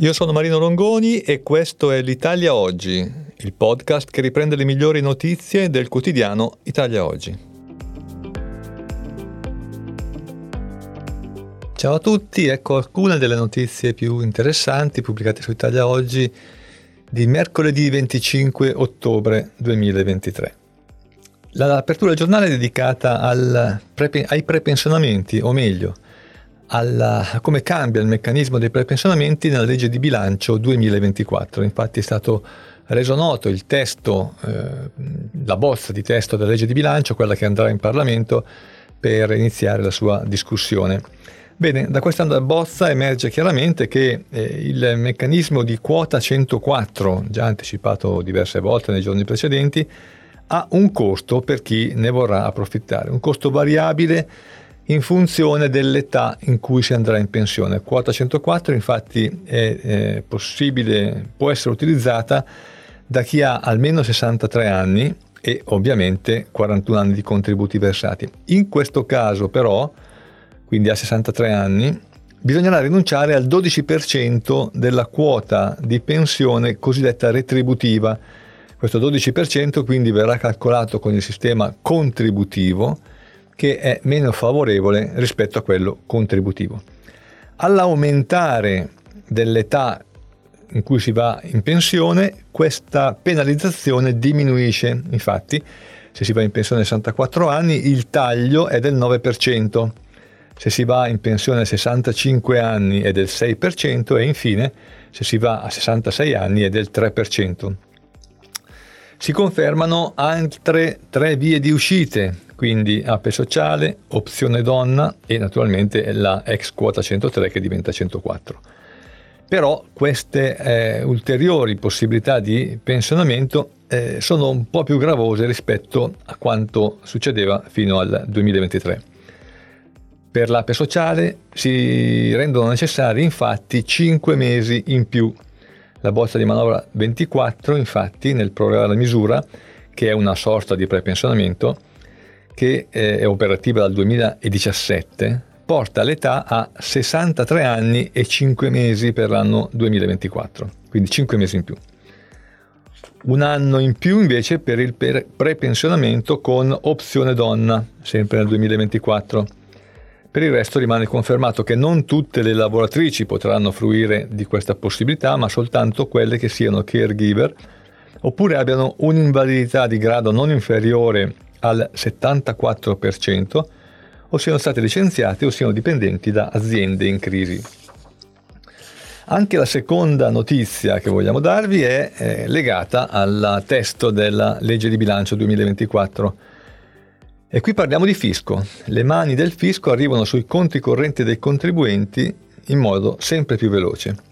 Io sono Marino Longoni e questo è l'Italia Oggi, il podcast che riprende le migliori notizie del quotidiano Italia Oggi. Ciao a tutti, ecco alcune delle notizie più interessanti pubblicate su Italia Oggi di mercoledì 25 ottobre 2023. L'apertura del giornale è dedicata pre- ai prepensionamenti, o meglio, alla, come cambia il meccanismo dei prepensionamenti nella legge di bilancio 2024. Infatti è stato reso noto il testo, eh, la bozza di testo della legge di bilancio, quella che andrà in Parlamento per iniziare la sua discussione. Bene, da questa bozza emerge chiaramente che eh, il meccanismo di quota 104, già anticipato diverse volte nei giorni precedenti, ha un costo per chi ne vorrà approfittare, un costo variabile in funzione dell'età in cui si andrà in pensione. Quota 104 infatti è, è possibile, può essere utilizzata da chi ha almeno 63 anni e ovviamente 41 anni di contributi versati. In questo caso però, quindi a 63 anni, bisognerà rinunciare al 12% della quota di pensione cosiddetta retributiva. Questo 12% quindi verrà calcolato con il sistema contributivo che è meno favorevole rispetto a quello contributivo. All'aumentare dell'età in cui si va in pensione, questa penalizzazione diminuisce. Infatti, se si va in pensione a 64 anni, il taglio è del 9%, se si va in pensione a 65 anni è del 6% e infine, se si va a 66 anni è del 3%. Si confermano altre tre vie di uscite quindi APE sociale, opzione donna e naturalmente la ex quota 103 che diventa 104. Però queste eh, ulteriori possibilità di pensionamento eh, sono un po' più gravose rispetto a quanto succedeva fino al 2023. Per l'APE sociale si rendono necessari infatti 5 mesi in più. La bozza di manovra 24 infatti nel prorogare la misura, che è una sorta di prepensionamento, che eh, è operativa dal 2017, porta l'età a 63 anni e 5 mesi per l'anno 2024, quindi 5 mesi in più. Un anno in più invece per il prepensionamento con opzione donna, sempre nel 2024. Per il resto rimane confermato che non tutte le lavoratrici potranno fruire di questa possibilità, ma soltanto quelle che siano caregiver oppure abbiano un'invalidità di grado non inferiore al 74% o siano stati licenziati o siano dipendenti da aziende in crisi. Anche la seconda notizia che vogliamo darvi è, è legata al testo della legge di bilancio 2024. E qui parliamo di fisco. Le mani del fisco arrivano sui conti correnti dei contribuenti in modo sempre più veloce.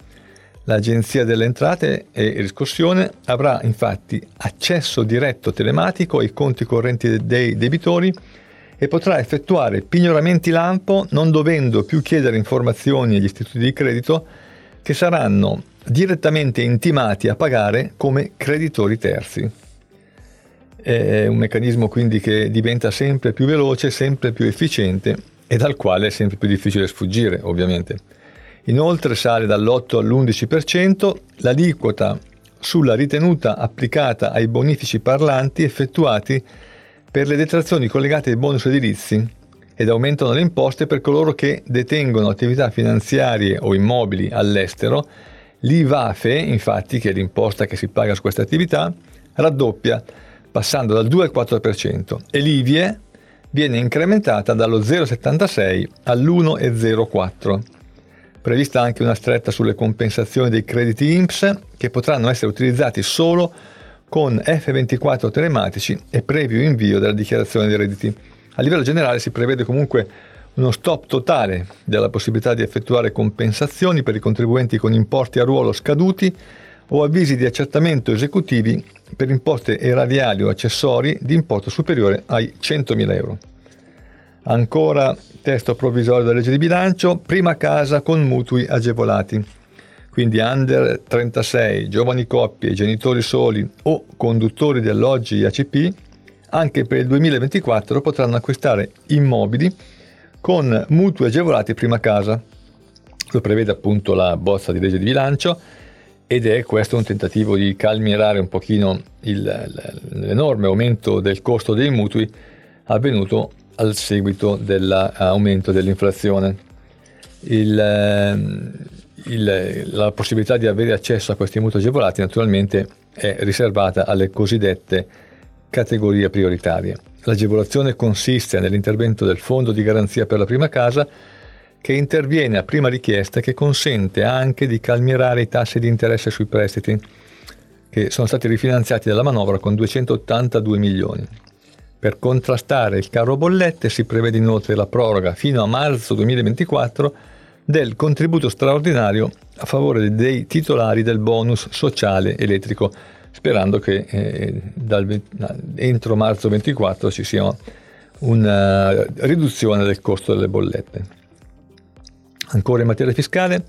L'Agenzia delle Entrate e Riscossione avrà infatti accesso diretto telematico ai conti correnti dei debitori e potrà effettuare pignoramenti lampo non dovendo più chiedere informazioni agli istituti di credito che saranno direttamente intimati a pagare come creditori terzi. È un meccanismo quindi che diventa sempre più veloce, sempre più efficiente e dal quale è sempre più difficile sfuggire, ovviamente. Inoltre sale dall'8 all'11% l'aliquota sulla ritenuta applicata ai bonifici parlanti effettuati per le detrazioni collegate ai bonus edilizi ed aumentano le imposte per coloro che detengono attività finanziarie o immobili all'estero. L'IVAFE, infatti, che è l'imposta che si paga su queste attività, raddoppia passando dal 2 al 4% e l'IVIE viene incrementata dallo 0,76 all'1,04 prevista anche una stretta sulle compensazioni dei crediti INPS che potranno essere utilizzati solo con F24 telematici e previo invio della dichiarazione dei redditi. A livello generale si prevede comunque uno stop totale della possibilità di effettuare compensazioni per i contribuenti con importi a ruolo scaduti o avvisi di accertamento esecutivi per imposte erariali o accessori di importo superiore ai 100.000 euro. Ancora testo provvisorio della legge di bilancio, prima casa con mutui agevolati. Quindi under 36, giovani coppie, genitori soli o conduttori di alloggi IACP, anche per il 2024 potranno acquistare immobili con mutui agevolati prima casa. lo prevede appunto la bozza di legge di bilancio ed è questo un tentativo di calmierare un pochino il, l'enorme aumento del costo dei mutui avvenuto al seguito dell'aumento dell'inflazione. Il, ehm, il, la possibilità di avere accesso a questi mutui agevolati naturalmente è riservata alle cosiddette categorie prioritarie. L'agevolazione consiste nell'intervento del Fondo di garanzia per la prima casa che interviene a prima richiesta e che consente anche di calmierare i tassi di interesse sui prestiti che sono stati rifinanziati dalla manovra con 282 milioni. Per contrastare il caro bollette si prevede inoltre la proroga fino a marzo 2024 del contributo straordinario a favore dei titolari del bonus sociale elettrico, sperando che eh, dal, entro marzo 2024 ci sia una riduzione del costo delle bollette. Ancora in materia fiscale,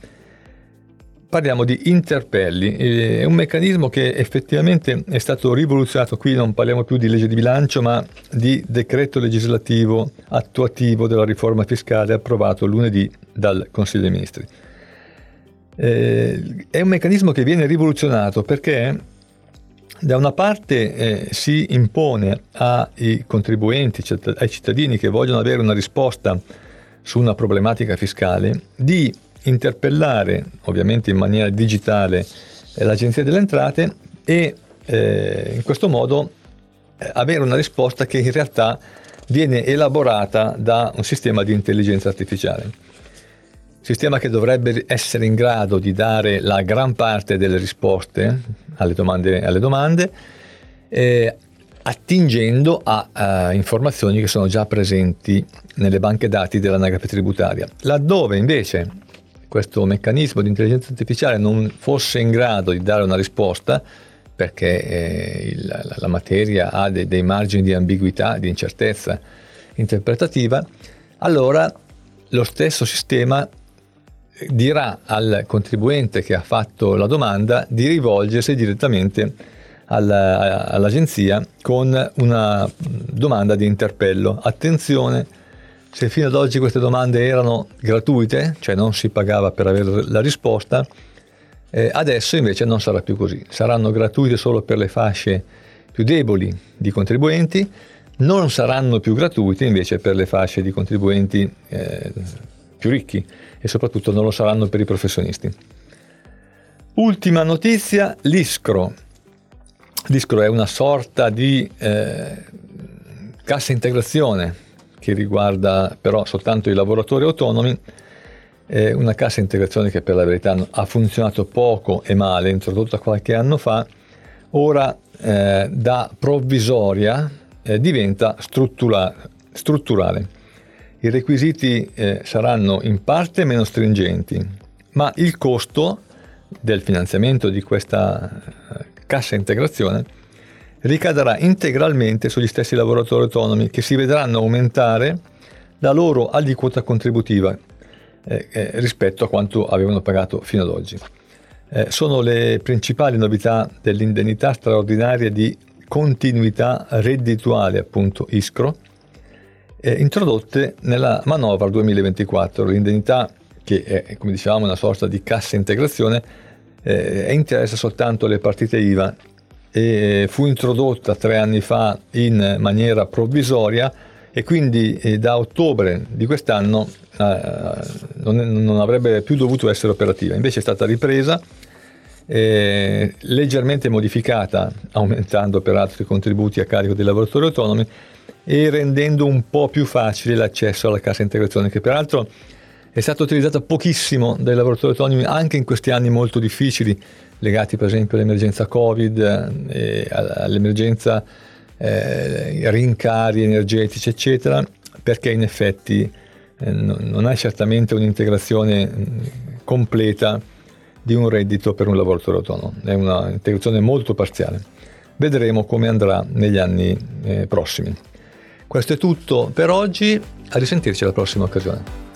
parliamo di interpelli, è un meccanismo che effettivamente è stato rivoluzionato, qui non parliamo più di legge di bilancio ma di decreto legislativo attuativo della riforma fiscale approvato lunedì dal Consiglio dei Ministri. Eh, è un meccanismo che viene rivoluzionato perché da una parte eh, si impone ai contribuenti, ai cittadini che vogliono avere una risposta su una problematica fiscale, di interpellare, ovviamente in maniera digitale, eh, l'Agenzia delle Entrate e eh, in questo modo eh, avere una risposta che in realtà viene elaborata da un sistema di intelligenza artificiale. Sistema che dovrebbe essere in grado di dare la gran parte delle risposte alle domande, alle domande eh, attingendo a uh, informazioni che sono già presenti nelle banche dati dell'anagrafe tributaria. Laddove invece questo meccanismo di intelligenza artificiale non fosse in grado di dare una risposta, perché eh, il, la, la, materia ha de, dei margini di ambiguità, di incertezza interpretativa, allora lo stesso sistema dirà al contribuente che ha fatto la domanda di rivolgersi direttamente alla, all'agenzia con una domanda di interpello. Attenzione, se fino ad oggi queste domande erano gratuite, cioè non si pagava per avere la risposta, eh, adesso invece non sarà più così. Saranno gratuite solo per le fasce più deboli di contribuenti, non saranno più gratuite invece per le fasce di contribuenti eh, più ricchi e soprattutto non lo saranno per i professionisti. Ultima notizia, l'ISCRO, Discro è una sorta di eh, cassa integrazione che riguarda però soltanto i lavoratori autonomi, eh, una cassa integrazione che per la verità ha funzionato poco e male, introdotta qualche anno fa, ora eh, da provvisoria eh, diventa struttura, strutturale. I requisiti eh, saranno in parte meno stringenti, ma il costo del finanziamento di questa eh, cassa integrazione ricadrà integralmente sugli stessi lavoratori autonomi che si vedranno aumentare la loro aliquota contributiva eh, eh, rispetto a quanto avevano pagato fino ad oggi. Eh, sono le principali novità dell'indennità straordinaria di continuità reddituale, appunto ISCRO, eh, introdotte nella manovra 2024. L'indennità, che è come dicevamo una sorta di cassa integrazione, eh, interessa soltanto le partite IVA e fu introdotta tre anni fa in maniera provvisoria e quindi eh, da ottobre di quest'anno eh, non, avrebbe più dovuto essere operativa, invece è stata ripresa, eh, leggermente modificata, aumentando peraltro i contributi a carico dei lavoratori autonomi e rendendo un po' più facile l'accesso alla cassa integrazione, che peraltro è stata utilizzata pochissimo dai lavoratori autonomi anche in questi anni molto difficili, legati per esempio all'emergenza Covid, eh, all'emergenza eh, rincari energetici, eccetera, perché in effetti eh, non è certamente un'integrazione completa di un reddito per un lavoratore autonomo, è un'integrazione molto parziale. Vedremo come andrà negli anni eh, prossimi. Questo è tutto per oggi, a risentirci alla prossima occasione.